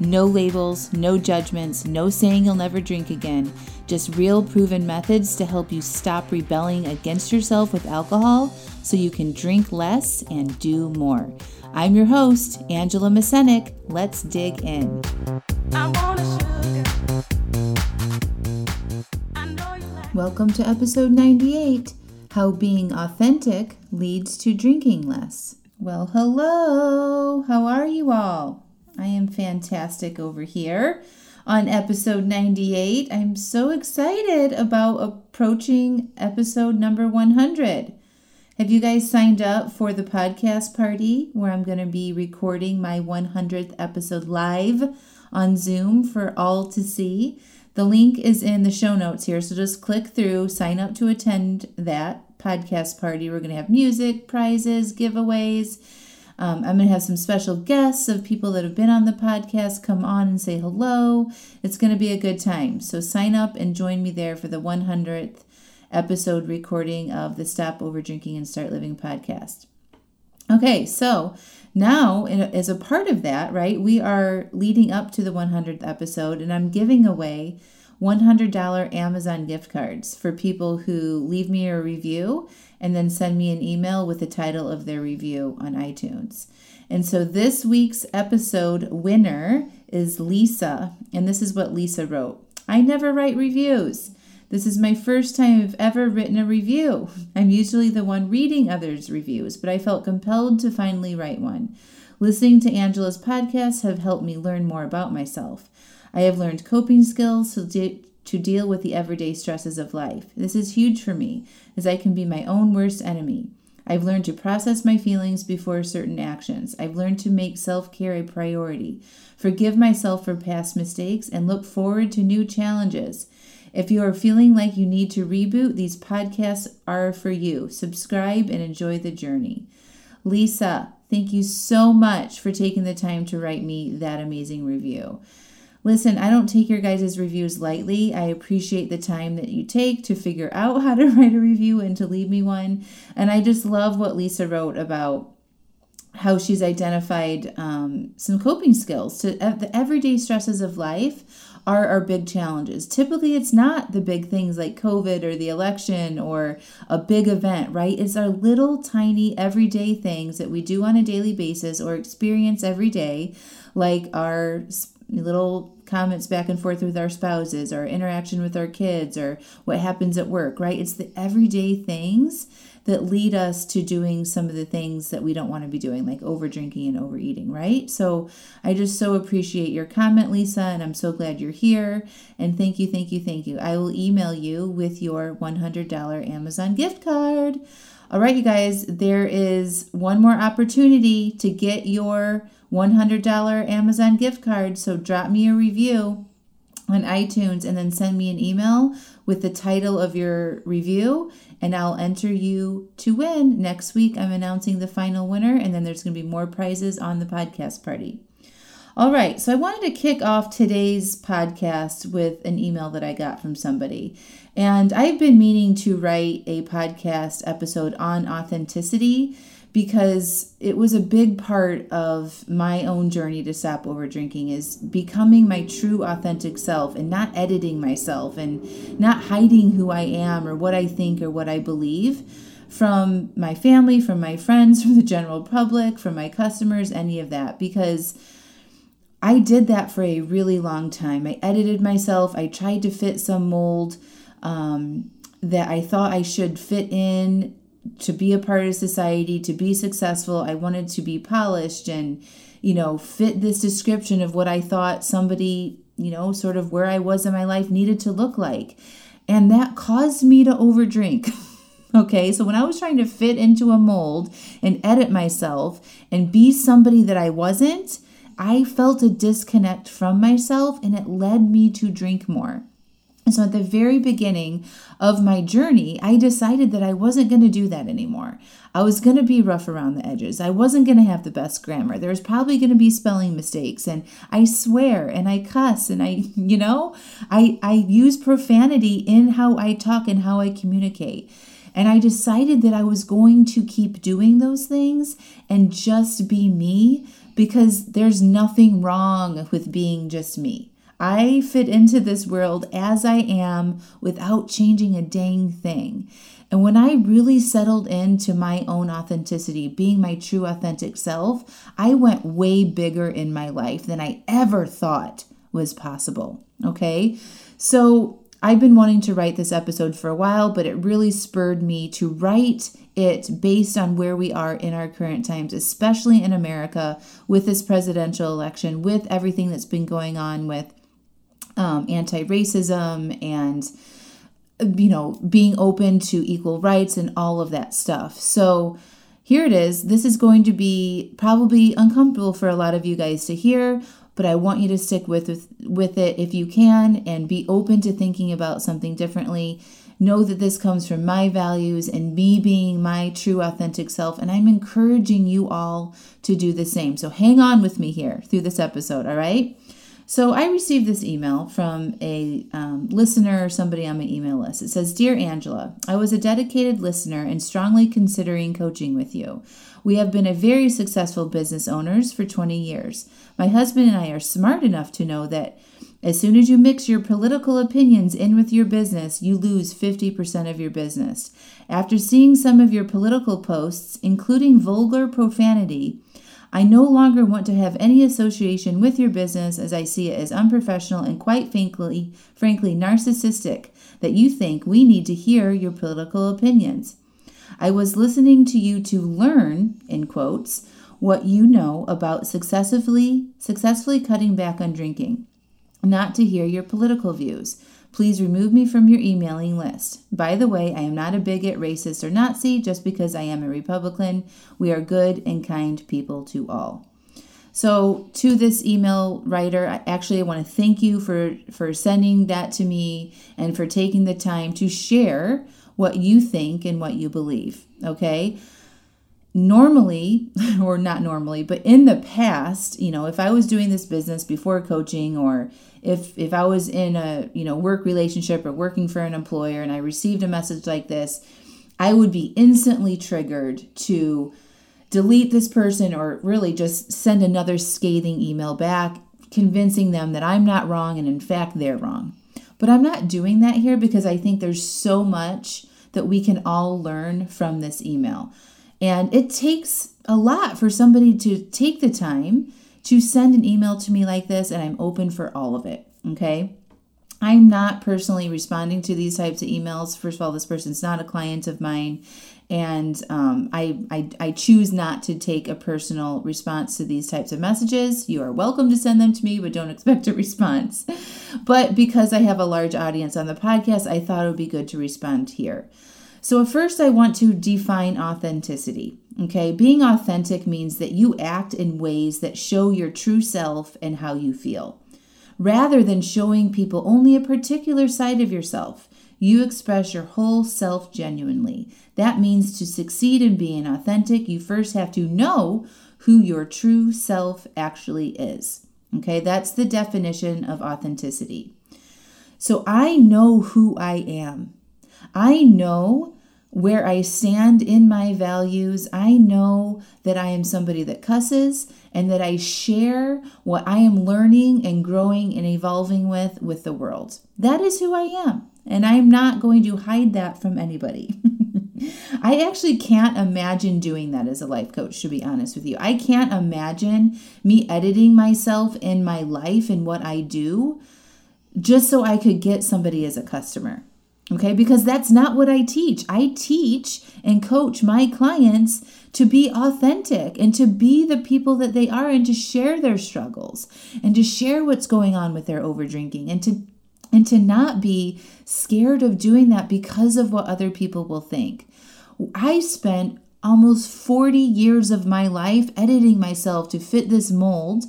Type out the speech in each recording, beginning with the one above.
No labels, no judgments, no saying you'll never drink again. Just real proven methods to help you stop rebelling against yourself with alcohol so you can drink less and do more. I'm your host, Angela Masenik. Let's dig in. Welcome to episode 98 How Being Authentic Leads to Drinking Less. Well, hello. How are you all? I am fantastic over here on episode 98. I'm so excited about approaching episode number 100. Have you guys signed up for the podcast party where I'm going to be recording my 100th episode live on Zoom for all to see? The link is in the show notes here, so just click through, sign up to attend that podcast party. We're going to have music, prizes, giveaways. Um, I'm going to have some special guests of people that have been on the podcast come on and say hello. It's going to be a good time. So sign up and join me there for the 100th episode recording of the Stop Over Drinking and Start Living podcast. Okay, so now as a part of that, right, we are leading up to the 100th episode, and I'm giving away $100 Amazon gift cards for people who leave me a review and then send me an email with the title of their review on iTunes. And so this week's episode winner is Lisa, and this is what Lisa wrote I never write reviews. This is my first time I've ever written a review. I'm usually the one reading others' reviews, but I felt compelled to finally write one. Listening to Angela's podcasts have helped me learn more about myself. I have learned coping skills to, to deal with the everyday stresses of life. This is huge for me, as I can be my own worst enemy. I've learned to process my feelings before certain actions. I've learned to make self care a priority, forgive myself for past mistakes, and look forward to new challenges. If you are feeling like you need to reboot, these podcasts are for you. Subscribe and enjoy the journey. Lisa, thank you so much for taking the time to write me that amazing review. Listen, I don't take your guys' reviews lightly. I appreciate the time that you take to figure out how to write a review and to leave me one. And I just love what Lisa wrote about how she's identified um, some coping skills to uh, the everyday stresses of life are our big challenges. Typically, it's not the big things like COVID or the election or a big event, right? It's our little tiny everyday things that we do on a daily basis or experience every day, like our little comments back and forth with our spouses, or interaction with our kids, or what happens at work, right? It's the everyday things that lead us to doing some of the things that we don't want to be doing, like over drinking and overeating, right? So I just so appreciate your comment, Lisa, and I'm so glad you're here. And thank you, thank you, thank you. I will email you with your $100 Amazon gift card. All right, you guys, there is one more opportunity to get your $100 Amazon gift card. So drop me a review on iTunes and then send me an email with the title of your review and I'll enter you to win. Next week, I'm announcing the final winner, and then there's going to be more prizes on the podcast party. All right, so I wanted to kick off today's podcast with an email that I got from somebody. And I've been meaning to write a podcast episode on authenticity because it was a big part of my own journey to stop over drinking is becoming my true authentic self and not editing myself and not hiding who I am or what I think or what I believe from my family, from my friends, from the general public, from my customers, any of that because I did that for a really long time. I edited myself. I tried to fit some mold um, that I thought I should fit in to be a part of society, to be successful. I wanted to be polished and, you know, fit this description of what I thought somebody, you know, sort of where I was in my life needed to look like. And that caused me to overdrink. okay, so when I was trying to fit into a mold and edit myself and be somebody that I wasn't, I felt a disconnect from myself and it led me to drink more. So at the very beginning of my journey, I decided that I wasn't going to do that anymore. I was going to be rough around the edges. I wasn't going to have the best grammar. There was probably going to be spelling mistakes and I swear and I cuss and I, you know, I I use profanity in how I talk and how I communicate. And I decided that I was going to keep doing those things and just be me because there's nothing wrong with being just me. I fit into this world as I am without changing a dang thing. And when I really settled into my own authenticity, being my true authentic self, I went way bigger in my life than I ever thought was possible. Okay. So I've been wanting to write this episode for a while, but it really spurred me to write it based on where we are in our current times, especially in America with this presidential election, with everything that's been going on with um, anti racism and, you know, being open to equal rights and all of that stuff. So, here it is. This is going to be probably uncomfortable for a lot of you guys to hear, but I want you to stick with, with with it if you can and be open to thinking about something differently. Know that this comes from my values and me being my true authentic self and I'm encouraging you all to do the same. So hang on with me here through this episode, all right? So I received this email from a um, listener or somebody on my email list. It says, Dear Angela, I was a dedicated listener and strongly considering coaching with you. We have been a very successful business owners for 20 years. My husband and I are smart enough to know that as soon as you mix your political opinions in with your business, you lose 50% of your business. After seeing some of your political posts, including vulgar profanity, I no longer want to have any association with your business as I see it as unprofessional and quite frankly, frankly narcissistic that you think we need to hear your political opinions. I was listening to you to learn, in quotes, what you know about successfully successfully cutting back on drinking, not to hear your political views. Please remove me from your emailing list. By the way, I am not a bigot, racist, or Nazi just because I am a Republican. We are good and kind people to all. So, to this email writer, I actually I want to thank you for for sending that to me and for taking the time to share what you think and what you believe. Okay? Normally, or not normally, but in the past, you know, if I was doing this business before coaching or if if I was in a you know work relationship or working for an employer and I received a message like this, I would be instantly triggered to delete this person or really just send another scathing email back convincing them that I'm not wrong and in fact they're wrong. But I'm not doing that here because I think there's so much that we can all learn from this email. And it takes a lot for somebody to take the time to send an email to me like this, and I'm open for all of it. Okay. I'm not personally responding to these types of emails. First of all, this person's not a client of mine, and um, I, I, I choose not to take a personal response to these types of messages. You are welcome to send them to me, but don't expect a response. But because I have a large audience on the podcast, I thought it would be good to respond here. So, first, I want to define authenticity. Okay, being authentic means that you act in ways that show your true self and how you feel. Rather than showing people only a particular side of yourself, you express your whole self genuinely. That means to succeed in being authentic, you first have to know who your true self actually is. Okay, that's the definition of authenticity. So I know who I am. I know where I stand in my values. I know that I am somebody that cusses and that I share what I am learning and growing and evolving with with the world. That is who I am. And I'm not going to hide that from anybody. I actually can't imagine doing that as a life coach, to be honest with you. I can't imagine me editing myself in my life and what I do just so I could get somebody as a customer. Okay, because that's not what I teach. I teach and coach my clients to be authentic and to be the people that they are and to share their struggles and to share what's going on with their overdrinking and to and to not be scared of doing that because of what other people will think. I spent almost 40 years of my life editing myself to fit this mold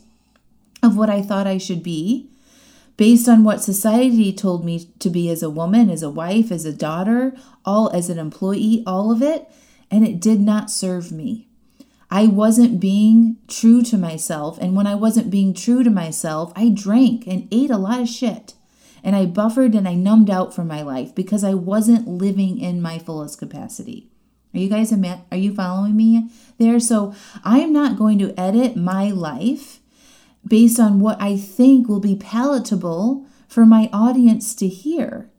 of what I thought I should be based on what society told me to be as a woman, as a wife, as a daughter, all as an employee, all of it, and it did not serve me. I wasn't being true to myself, and when I wasn't being true to myself, I drank and ate a lot of shit. And I buffered and I numbed out for my life because I wasn't living in my fullest capacity. Are you guys are you following me there? So I am not going to edit my life based on what I think will be palatable for my audience to hear.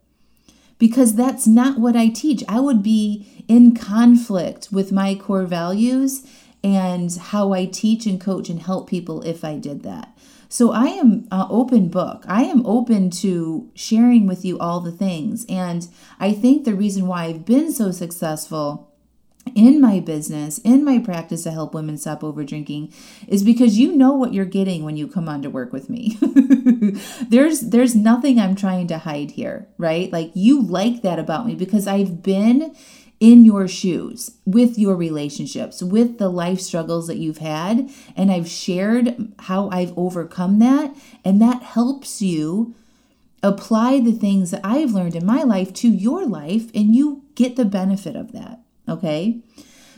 Because that's not what I teach. I would be in conflict with my core values and how I teach and coach and help people if I did that. So I am an open book. I am open to sharing with you all the things. And I think the reason why I've been so successful in my business, in my practice to help women stop over drinking is because you know what you're getting when you come on to work with me. there's there's nothing I'm trying to hide here, right? Like you like that about me because I've been in your shoes with your relationships, with the life struggles that you've had, and I've shared how I've overcome that, and that helps you apply the things that I've learned in my life to your life and you get the benefit of that. Okay.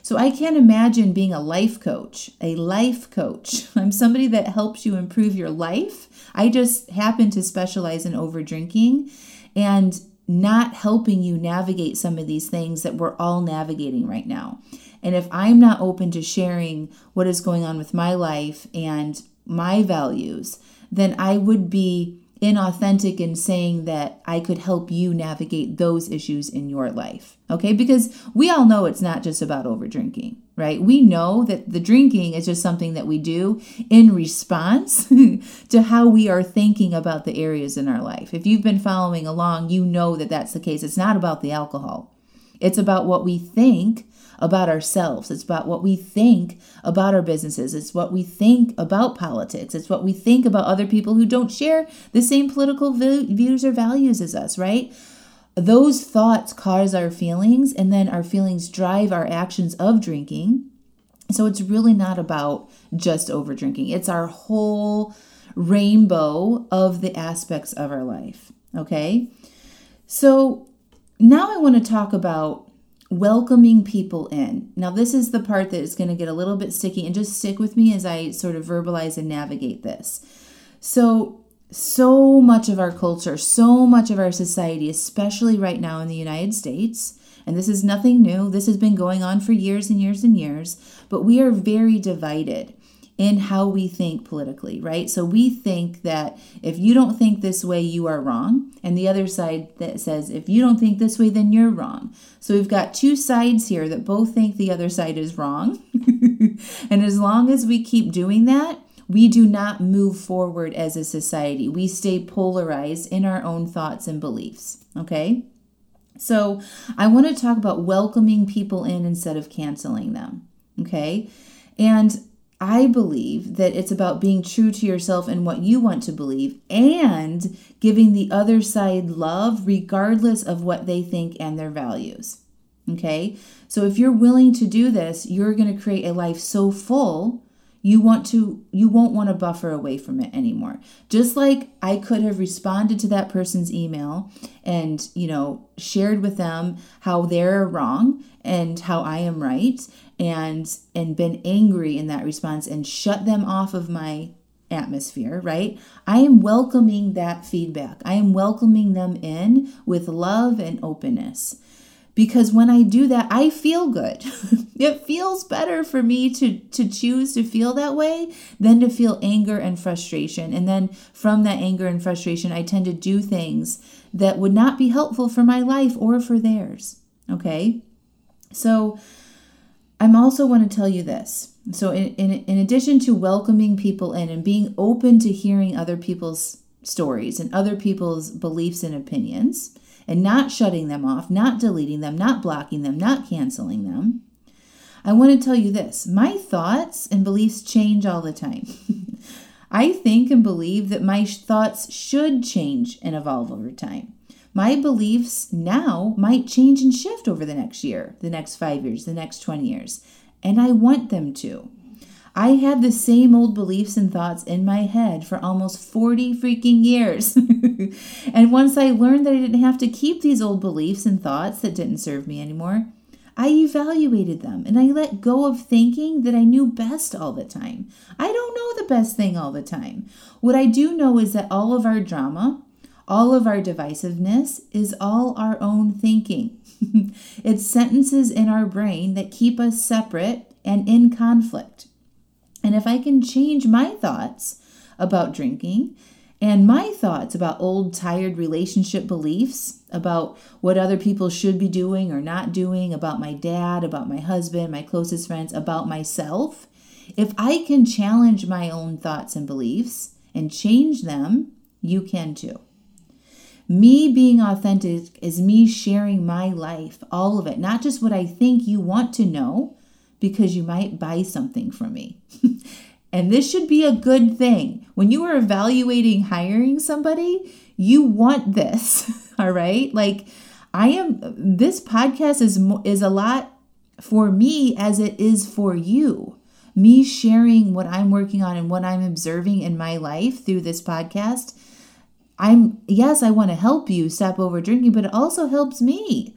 So I can't imagine being a life coach, a life coach. I'm somebody that helps you improve your life. I just happen to specialize in over drinking and not helping you navigate some of these things that we're all navigating right now. And if I'm not open to sharing what is going on with my life and my values, then I would be inauthentic in saying that I could help you navigate those issues in your life. Okay? Because we all know it's not just about overdrinking, right? We know that the drinking is just something that we do in response to how we are thinking about the areas in our life. If you've been following along, you know that that's the case. It's not about the alcohol. It's about what we think about ourselves. It's about what we think about our businesses. It's what we think about politics. It's what we think about other people who don't share the same political views or values as us, right? Those thoughts cause our feelings, and then our feelings drive our actions of drinking. So it's really not about just over drinking, it's our whole rainbow of the aspects of our life. Okay? So now I want to talk about welcoming people in. Now, this is the part that is going to get a little bit sticky, and just stick with me as I sort of verbalize and navigate this. So, so much of our culture, so much of our society, especially right now in the United States, and this is nothing new, this has been going on for years and years and years, but we are very divided in how we think politically, right? So we think that if you don't think this way, you are wrong. And the other side that says, if you don't think this way, then you're wrong. So we've got two sides here that both think the other side is wrong. and as long as we keep doing that, we do not move forward as a society. We stay polarized in our own thoughts and beliefs, okay? So I want to talk about welcoming people in instead of canceling them, okay? And I believe that it's about being true to yourself and what you want to believe and giving the other side love regardless of what they think and their values. Okay? So if you're willing to do this, you're going to create a life so full you want to you won't want to buffer away from it anymore just like i could have responded to that person's email and you know shared with them how they're wrong and how i am right and and been angry in that response and shut them off of my atmosphere, right? I am welcoming that feedback. I am welcoming them in with love and openness. Because when I do that, I feel good. it feels better for me to, to choose to feel that way than to feel anger and frustration. And then from that anger and frustration, I tend to do things that would not be helpful for my life or for theirs. Okay? So, I'm also want to tell you this. So, in, in, in addition to welcoming people in and being open to hearing other people's stories and other people's beliefs and opinions, and not shutting them off, not deleting them, not blocking them, not canceling them, I want to tell you this my thoughts and beliefs change all the time. I think and believe that my thoughts should change and evolve over time my beliefs now might change and shift over the next year, the next five years, the next 20 years, and I want them to. I had the same old beliefs and thoughts in my head for almost 40 freaking years. and once I learned that I didn't have to keep these old beliefs and thoughts that didn't serve me anymore, I evaluated them and I let go of thinking that I knew best all the time. I don't know the best thing all the time. What I do know is that all of our drama, all of our divisiveness is all our own thinking. it's sentences in our brain that keep us separate and in conflict. And if I can change my thoughts about drinking and my thoughts about old, tired relationship beliefs, about what other people should be doing or not doing, about my dad, about my husband, my closest friends, about myself, if I can challenge my own thoughts and beliefs and change them, you can too. Me being authentic is me sharing my life, all of it, not just what I think you want to know, because you might buy something from me. and this should be a good thing. When you are evaluating hiring somebody, you want this, all right? Like I am this podcast is is a lot for me as it is for you. Me sharing what I'm working on and what I'm observing in my life through this podcast. I'm yes, I want to help you stop over drinking, but it also helps me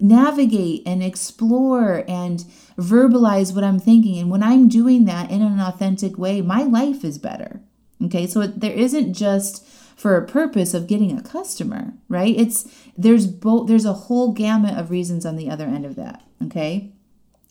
navigate and explore and verbalize what I'm thinking. And when I'm doing that in an authentic way, my life is better. Okay, so there isn't just for a purpose of getting a customer, right? It's there's both there's a whole gamut of reasons on the other end of that. Okay.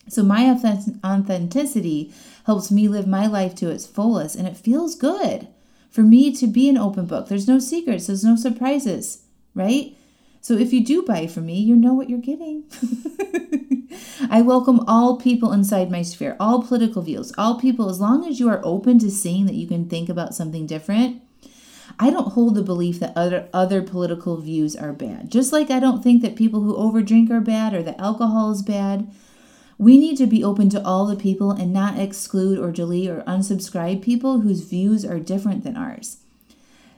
So my authenticity helps me live my life to its fullest and it feels good for me to be an open book. There's no secrets, there's no surprises, right? So if you do buy from me, you know what you're getting. I welcome all people inside my sphere, all political views, all people, as long as you are open to seeing that you can think about something different. I don't hold the belief that other other political views are bad. Just like I don't think that people who overdrink are bad or that alcohol is bad. We need to be open to all the people and not exclude or delete or unsubscribe people whose views are different than ours.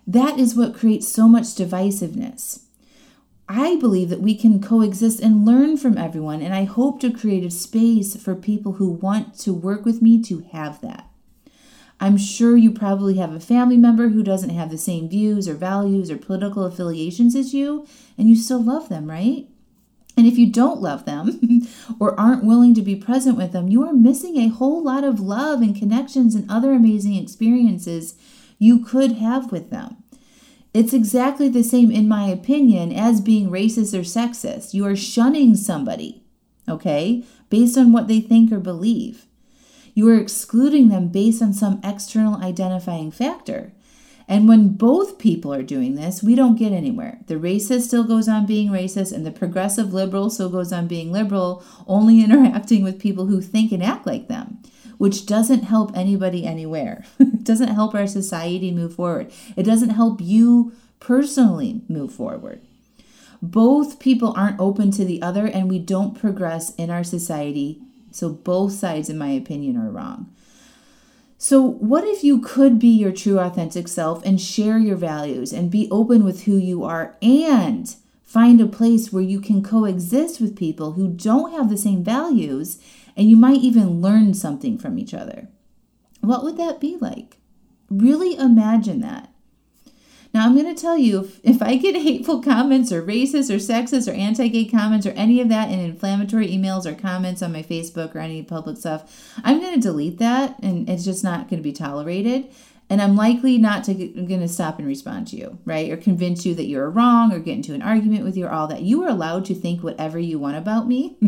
That is what creates so much divisiveness. I believe that we can coexist and learn from everyone, and I hope to create a space for people who want to work with me to have that. I'm sure you probably have a family member who doesn't have the same views or values or political affiliations as you, and you still love them, right? And if you don't love them or aren't willing to be present with them, you are missing a whole lot of love and connections and other amazing experiences you could have with them. It's exactly the same, in my opinion, as being racist or sexist. You are shunning somebody, okay, based on what they think or believe. You are excluding them based on some external identifying factor. And when both people are doing this, we don't get anywhere. The racist still goes on being racist, and the progressive liberal still goes on being liberal, only interacting with people who think and act like them which doesn't help anybody anywhere. it doesn't help our society move forward. It doesn't help you personally move forward. Both people aren't open to the other, and we don't progress in our society. So, both sides, in my opinion, are wrong. So, what if you could be your true, authentic self and share your values and be open with who you are and find a place where you can coexist with people who don't have the same values and you might even learn something from each other. What would that be like? Really imagine that. Now, I'm going to tell you if, if I get hateful comments or racist or sexist or anti gay comments or any of that in inflammatory emails or comments on my Facebook or any public stuff, I'm going to delete that and it's just not going to be tolerated. And I'm likely not to going to stop and respond to you, right? Or convince you that you're wrong or get into an argument with you or all that. You are allowed to think whatever you want about me.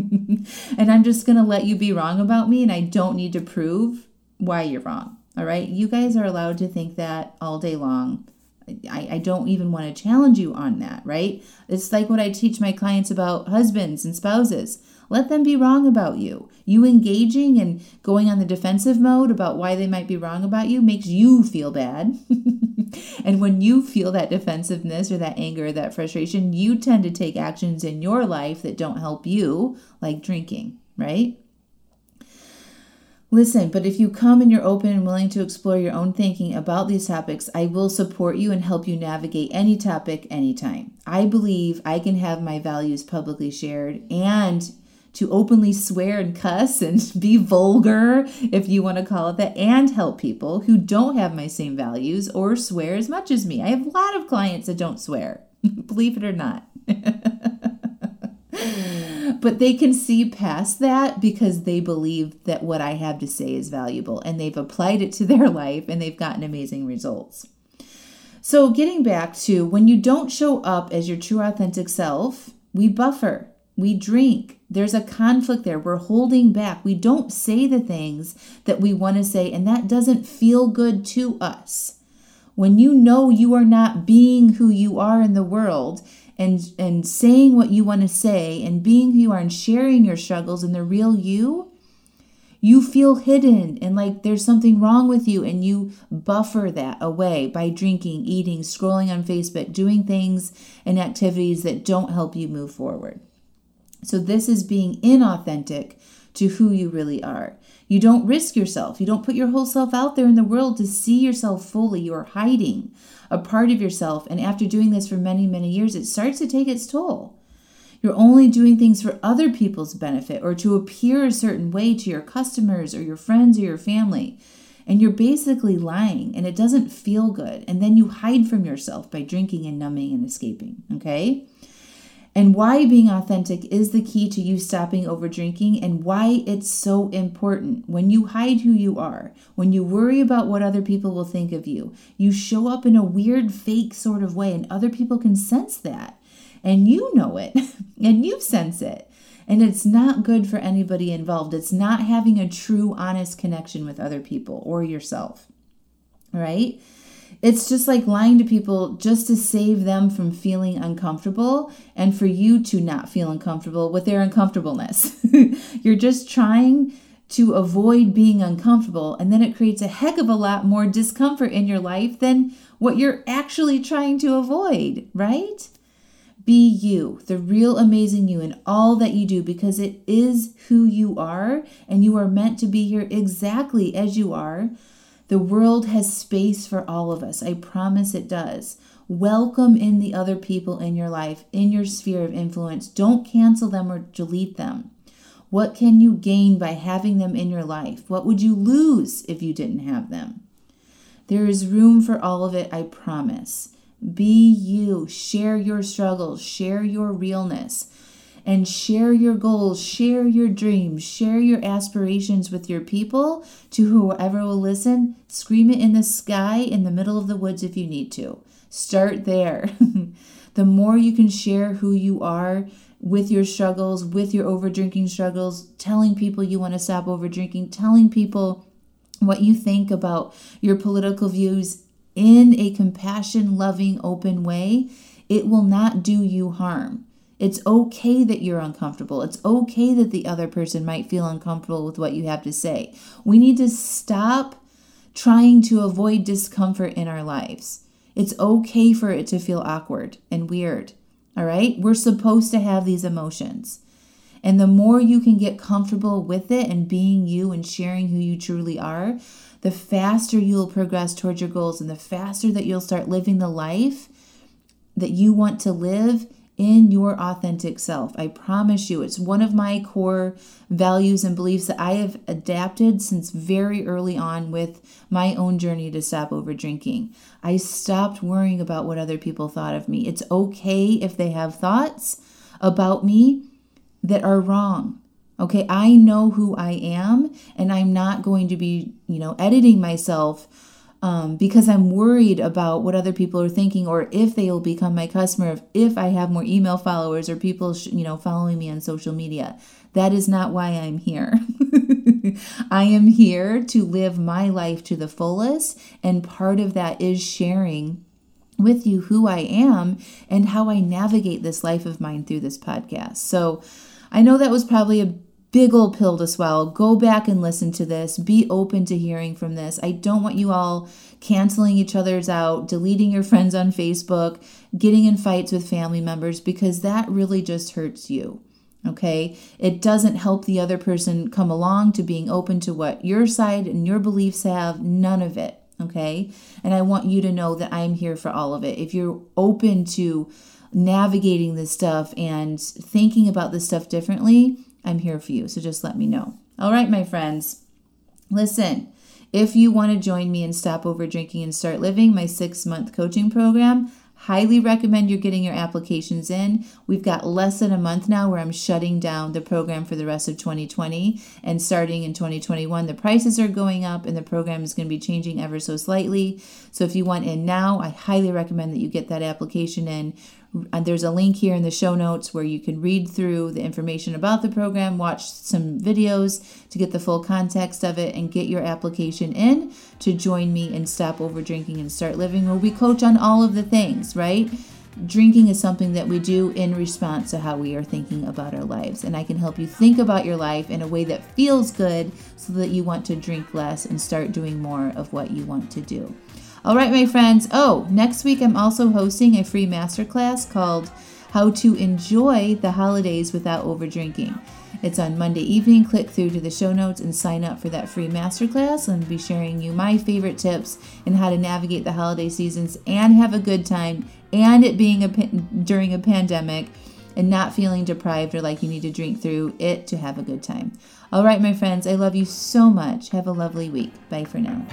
and I'm just going to let you be wrong about me and I don't need to prove why you're wrong. All right? You guys are allowed to think that all day long. I, I don't even want to challenge you on that, right? It's like what I teach my clients about husbands and spouses. Let them be wrong about you. You engaging and going on the defensive mode about why they might be wrong about you makes you feel bad. and when you feel that defensiveness or that anger or that frustration, you tend to take actions in your life that don't help you, like drinking, right? Listen, but if you come and you're open and willing to explore your own thinking about these topics, I will support you and help you navigate any topic anytime. I believe I can have my values publicly shared and to openly swear and cuss and be vulgar, if you want to call it that, and help people who don't have my same values or swear as much as me. I have a lot of clients that don't swear, believe it or not. but they can see past that because they believe that what I have to say is valuable and they've applied it to their life and they've gotten amazing results. So, getting back to when you don't show up as your true authentic self, we buffer, we drink. There's a conflict there. We're holding back. We don't say the things that we want to say, and that doesn't feel good to us. When you know you are not being who you are in the world and, and saying what you want to say and being who you are and sharing your struggles and the real you, you feel hidden and like there's something wrong with you, and you buffer that away by drinking, eating, scrolling on Facebook, doing things and activities that don't help you move forward. So, this is being inauthentic to who you really are. You don't risk yourself. You don't put your whole self out there in the world to see yourself fully. You're hiding a part of yourself. And after doing this for many, many years, it starts to take its toll. You're only doing things for other people's benefit or to appear a certain way to your customers or your friends or your family. And you're basically lying and it doesn't feel good. And then you hide from yourself by drinking and numbing and escaping. Okay? And why being authentic is the key to you stopping over drinking and why it's so important. When you hide who you are, when you worry about what other people will think of you, you show up in a weird, fake sort of way, and other people can sense that and you know it and you sense it. And it's not good for anybody involved. It's not having a true, honest connection with other people or yourself, right? It's just like lying to people just to save them from feeling uncomfortable and for you to not feel uncomfortable with their uncomfortableness. You're just trying to avoid being uncomfortable, and then it creates a heck of a lot more discomfort in your life than what you're actually trying to avoid, right? Be you, the real amazing you in all that you do because it is who you are and you are meant to be here exactly as you are. The world has space for all of us. I promise it does. Welcome in the other people in your life, in your sphere of influence. Don't cancel them or delete them. What can you gain by having them in your life? What would you lose if you didn't have them? There is room for all of it, I promise. Be you. Share your struggles, share your realness, and share your goals, share your dreams, share your aspirations with your people to whoever will listen. Scream it in the sky in the middle of the woods if you need to. Start there. the more you can share who you are with your struggles, with your over drinking struggles, telling people you want to stop over drinking, telling people what you think about your political views in a compassion, loving, open way, it will not do you harm. It's okay that you're uncomfortable. It's okay that the other person might feel uncomfortable with what you have to say. We need to stop trying to avoid discomfort in our lives. It's okay for it to feel awkward and weird. All right? We're supposed to have these emotions. And the more you can get comfortable with it and being you and sharing who you truly are, the faster you'll progress towards your goals and the faster that you'll start living the life that you want to live in your authentic self. I promise you, it's one of my core values and beliefs that I have adapted since very early on with my own journey to stop over drinking. I stopped worrying about what other people thought of me. It's okay if they have thoughts about me that are wrong. Okay, I know who I am, and I'm not going to be, you know, editing myself um, because I'm worried about what other people are thinking, or if they will become my customer, if I have more email followers or people, you know, following me on social media. That is not why I'm here. I am here to live my life to the fullest, and part of that is sharing with you who I am and how I navigate this life of mine through this podcast. So, I know that was probably a big old pill to swallow. Go back and listen to this. Be open to hearing from this. I don't want you all canceling each other's out, deleting your friends on Facebook, getting in fights with family members because that really just hurts you. Okay? It doesn't help the other person come along to being open to what your side and your beliefs have. None of it. Okay? And I want you to know that I'm here for all of it. If you're open to navigating this stuff and thinking about this stuff differently, I'm here for you. So just let me know. All right, my friends. Listen, if you want to join me and stop over drinking and start living, my six month coaching program, Highly recommend you're getting your applications in. We've got less than a month now where I'm shutting down the program for the rest of 2020 and starting in 2021. The prices are going up and the program is going to be changing ever so slightly. So if you want in now, I highly recommend that you get that application in. Uh, there's a link here in the show notes where you can read through the information about the program, watch some videos to get the full context of it, and get your application in to join me and Stop Over Drinking and Start Living, where we coach on all of the things, right? Drinking is something that we do in response to how we are thinking about our lives. And I can help you think about your life in a way that feels good so that you want to drink less and start doing more of what you want to do. All right, my friends. Oh, next week I'm also hosting a free masterclass called How to Enjoy the Holidays Without Overdrinking. It's on Monday evening. Click through to the show notes and sign up for that free masterclass. And I'll be sharing you my favorite tips and how to navigate the holiday seasons and have a good time, and it being a during a pandemic and not feeling deprived or like you need to drink through it to have a good time. All right, my friends, I love you so much. Have a lovely week. Bye for now.